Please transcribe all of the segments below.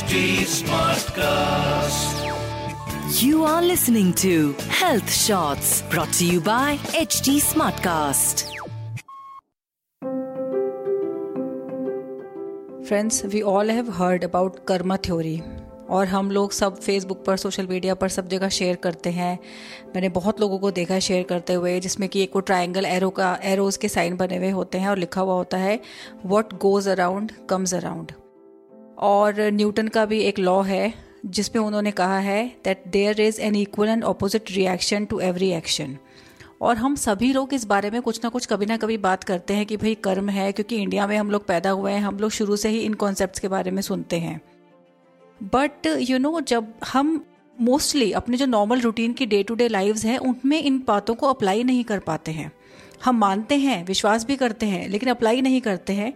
HD Smartcast. You are listening to Health Shots brought to you by HT Smartcast. Friends we all have heard about karma theory और हम लोग सब Facebook पर social media पर सब जगह share करते हैं मैंने बहुत लोगों को देखा है शेयर करते हुए जिसमें कि एक वो ट्रायंगल एरो का एरोज के साइन बने हुए होते हैं और लिखा हुआ होता है what goes around comes around और न्यूटन का भी एक लॉ है जिसमें उन्होंने कहा है that there is an equal and opposite reaction to every action और हम सभी लोग इस बारे में कुछ ना कुछ कभी ना कभी बात करते हैं कि भाई कर्म है, क्योंकि इंडिया में हम लोग पैदा हुए हैं, हम लोग शुरू से ही इन कॉन्सेप्ट के बारे में सुनते हैं। बट यू नो जब हम मोस्टली अपने जो नॉर्मल रूटीन की डे टू डे लाइव्स हैं, उनमें इन बातों को अप्लाई नहीं कर पाते हैं। हम मानते हैं, विश्वास भी करते हैं, लेकिन अप्लाई नहीं करते हैं।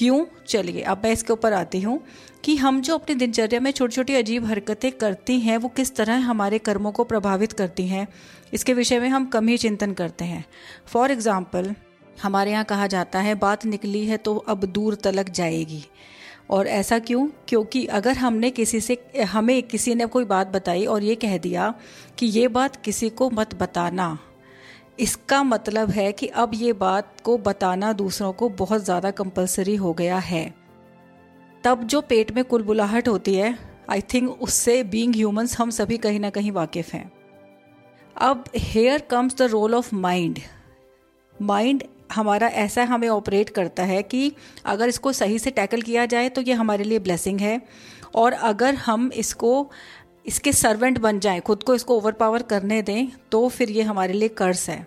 क्यों चलिए? अब मैं इसके ऊपर आती हूँ कि हम जो अपनी दिनचर्या में छोटी छोटी अजीब हरकतें करती हैं, वो किस तरह हमारे कर्मों को प्रभावित करती हैं, इसके विषय में हम कम ही चिंतन करते हैं। फॉर एग्ज़ाम्पल हमारे यहाँ कहा जाता है, बात निकली है तो अब दूर तलक जाएगी। और ऐसा क्यों? क्योंकि अगर हमने किसी से, हमें किसी ने कोई बात बताई और ये कह दिया कि ये बात किसी को मत बताना इसका मतलब है कि अब ये बात को बताना दूसरों को बहुत ज़्यादा कंपलसरी हो गया है। तब जो पेट में कुलबुलाहट होती है आई थिंक उससे बींग ह्यूमन्स हम सभी कहीं ना कहीं वाकिफ़ हैं। अब here comes the role of mind mind हमारा ऐसा हमें ऑपरेट करता है कि अगर इसको सही से टैकल किया जाए तो ये हमारे लिए ब्लेसिंग है। और अगर हम इसको इसके सर्वेंट बन जाएँ, खुद को इसको ओवर पावर करने दें तो फिर ये हमारे लिए कर्ज है।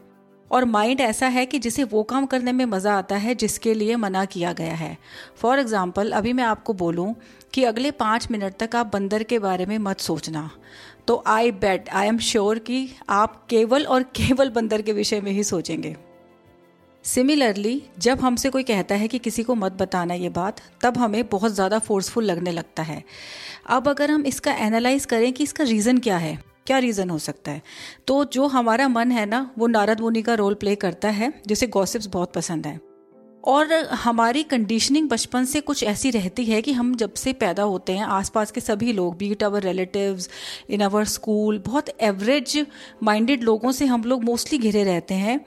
और माइंड ऐसा है कि जिसे वो काम करने में मज़ा आता है, जिसके लिए मना किया गया है। फॉर एग्ज़ाम्पल अभी मैं आपको बोलूँ कि अगले पाँच मिनट तक आप बंदर के बारे में मत सोचना। तो आई बेट आई एम श्योर कि आप केवल और केवल बंदर के विषय में ही सोचेंगे। सिमिलरली जब हमसे कोई कहता है कि किसी को मत बताना ये बात, तब हमें बहुत ज़्यादा फोर्सफुल लगने लगता है। अब अगर हम इसका एनालाइज करें कि इसका रीज़न क्या है, क्या रीज़न हो सकता है तो जो हमारा मन है ना, वो नारद मुनि का रोल प्ले करता है, जिसे गॉसिप्स बहुत पसंद है। और हमारी कंडीशनिंग बचपन से कुछ ऐसी रहती है कि हम जब से पैदा होते हैं, आसपास के सभी लोग be it our relative in our school बहुत एवरेज माइंडेड लोगों से हम लोग मोस्टली घिरे रहते हैं।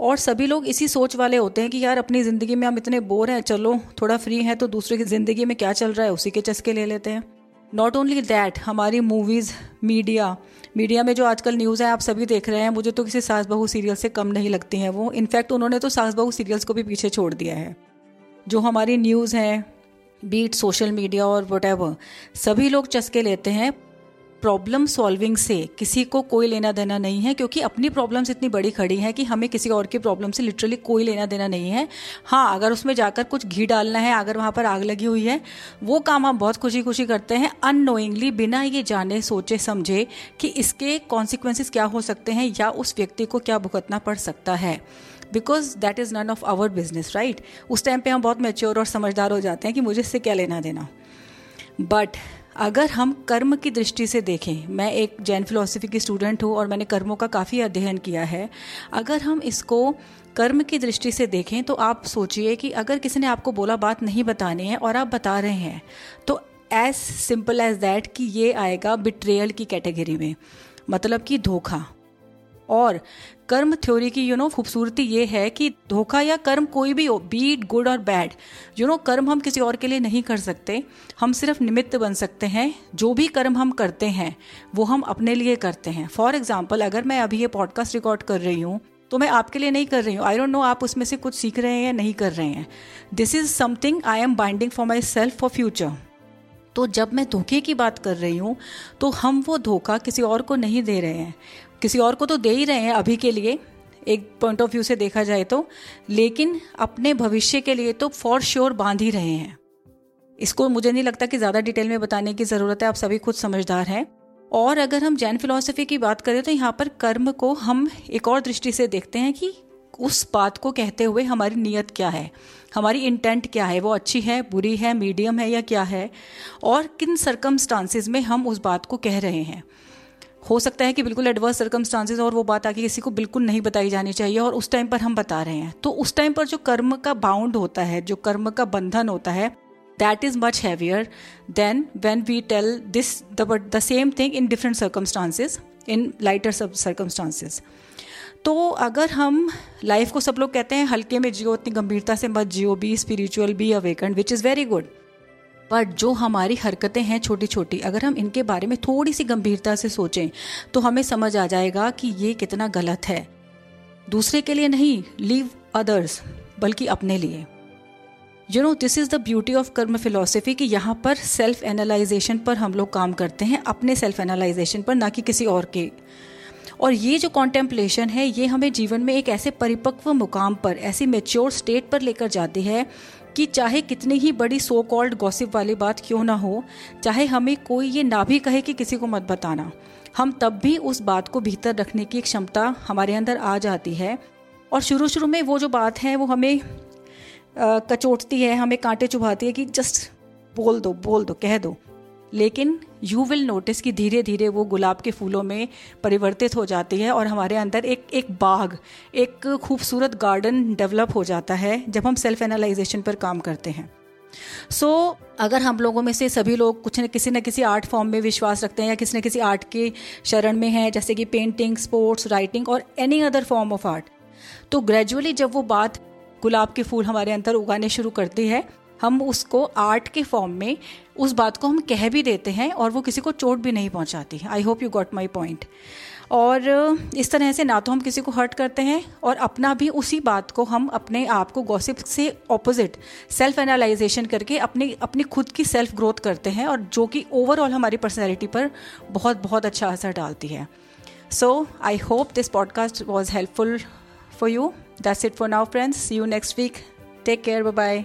और सभी लोग इसी सोच वाले होते हैं कि यार, अपनी ज़िंदगी में हम इतने बोर हैं, चलो, थोड़ा फ्री हैं तो दूसरे की ज़िंदगी में क्या चल रहा है, उसी के चस्के ले लेते हैं। नॉट ओनली दैट हमारी मूवीज़ मीडिया मीडिया में जो आजकल न्यूज़ है, आप सभी देख रहे हैं, मुझे तो किसी सास बहू सीरियल से कम नहीं लगती हैं वो। इनफैक्ट उन्होंने तो सास बहू सीरियल्स को भी पीछे छोड़ दिया है। जो हमारी न्यूज़ हैं बीट सोशल मीडिया और वट सभी लोग चस्के लेते हैं प्रॉब्लम सॉल्विंग से किसी को कोई लेना देना नहीं है, क्योंकि अपनी प्रॉब्लम्स इतनी बड़ी खड़ी हैं कि हमें किसी और की प्रॉब्लम से लिटरली कोई लेना देना नहीं है। हाँ अगर उसमें जाकर कुछ घी डालना है, अगर वहाँ पर आग लगी हुई है, वो काम हम बहुत खुशी खुशी करते हैं अननोइंगली बिना ये जाने, सोचे, समझे कि इसके कॉन्सिक्वेंसेस क्या हो सकते हैं या उस व्यक्ति को क्या भुगतना पड़ सकता है। Because that is none of our business right उस टाइम पे हम बहुत मेच्योर और समझदार हो जाते हैं कि मुझे इससे क्या लेना देना। बट अगर हम कर्म की दृष्टि से देखें, मैं एक जैन फिलोसफी की स्टूडेंट हूँ और मैंने कर्मों का काफ़ी अध्ययन किया है। अगर हम इसको कर्म की दृष्टि से देखें तो आप सोचिए कि अगर किसी ने आपको बोला बात नहीं बतानी है और आप बता रहे हैं तो एज सिंपल एज दैट कि ये आएगा बिट्रेयल की कैटेगरी में। मतलब कि धोखा। और कर्म थ्योरी की यू नो खूबसूरती ये है कि धोखा या कर्म कोई भी हो बीट गुड और बैड यू नो कर्म हम किसी और के लिए नहीं कर सकते। हम सिर्फ़ निमित्त बन सकते हैं। जो भी कर्म हम करते हैं, वो हम अपने लिए करते हैं। फॉर एग्ज़ाम्पल अगर मैं अभी ये पॉडकास्ट रिकॉर्ड कर रही हूँ तो मैं आपके लिए नहीं कर रही हूँ। आई डोंट नो आप उसमें से कुछ सीख रहे हैं या नहीं कर रहे हैं। This is something I am binding for myself for future तो जब मैं धोखे की बात कर रही हूँ तो हम वो धोखा किसी और को नहीं दे रहे हैं। किसी और को तो दे ही रहे हैं अभी के लिए, एक पॉइंट ऑफ़ व्यू से देखा जाए तो। लेकिन अपने भविष्य के लिए तो फॉर श्योर बाँध ही रहे हैं। इसको मुझे नहीं लगता कि ज़्यादा डिटेल में बताने की ज़रूरत है, आप सभी खुद समझदार हैं। और अगर हम जैन फिलोसफी की बात करें तो यहाँ पर कर्म को हम एक और दृष्टि से देखते हैं कि उस बात को कहते हुए हमारी नीयत क्या है? हमारी इंटेंट क्या है? वो अच्छी है, बुरी है मीडियम है या क्या है? और किन सरकमस्टांसिस में हम उस बात को कह रहे हैं? हो सकता है कि बिल्कुल एडवर्स सर्कमस्टांसेस और वो बात आके किसी को बिल्कुल नहीं बताई जानी चाहिए और उस टाइम पर हम बता रहे हैं। तो उस टाइम पर जो कर्म का बाउंड होता है, जो कर्म का बंधन होता है, that is much heavier than when we tell this the same thing in different different in lighter circumstances तो अगर हम लाइफ को सब लोग कहते हैं, हल्के में जियो, इतनी गंभीरता से मत जियो be spiritual be awaken which is very good but जो हमारी हरकतें हैं छोटी छोटी अगर हम इनके बारे में थोड़ी सी गंभीरता से सोचें तो हमें समझ आ जाएगा कि ये कितना गलत है। दूसरे के लिए नहीं लीव अदर्स बल्कि अपने लिए। You know this is the beauty of karma philosophy कि यहाँ पर सेल्फ एनालाइजेशन पर हम लोग काम करते हैं, अपने सेल्फ एनालाइजेशन पर, ना कि किसी और के। और ये जो कॉन्टेम्पलेशन है ये हमें जीवन में एक ऐसे परिपक्व मुकाम पर ऐसी मेच्योर स्टेट पर लेकर जाती है कि चाहे कितनी ही बड़ी सो कॉल्ड गॉसिप वाली बात क्यों ना हो चाहे हमें कोई ये ना भी कहे कि किसी को मत बताना। हम तब भी उस बात को भीतर रखने की क्षमता हमारे अंदर आ जाती है और शुरू शुरू में वो जो बात है वो हमें आ, कचोटती है हमें कांटे चुभाती है कि जस्ट बोल दो बोल दो कह दो। लेकिन यू विल नोटिस कि धीरे धीरे वो गुलाब के फूलों में परिवर्तित हो जाती है और हमारे अंदर एक एक बाग एक खूबसूरत गार्डन डेवलप हो जाता है जब हम सेल्फ एनालाइजेशन पर काम करते हैं। सो so, अगर हम लोगों में से सभी लोग कुछ न किसी न किसी आर्ट फॉर्म में विश्वास रखते हैं या किसी न किसी आर्ट के शरण में हैं जैसे कि पेंटिंग स्पोर्ट्स राइटिंग और any other form of art तो ग्रेजुअली जब वो बात गुलाब के फूल हमारे अंदर उगाने शुरू करती है हम उसको आर्ट के फॉर्म में उस बात को हम कह भी देते हैं और वो किसी को चोट भी नहीं पहुंचाती। I hope you got my point और इस तरह से ना तो हम किसी को हर्ट करते हैं और अपना भी उसी बात को हम अपने आप को गॉसिप से ऑपोजिट सेल्फ एनालाइजेशन करके अपने, अपनी खुद की सेल्फ ग्रोथ करते हैं और जो कि ओवरऑल हमारी पर्सनैलिटी पर बहुत बहुत अच्छा असर डालती है। So I hope this podcast was helpful for you that's it for now friends you next week take care bye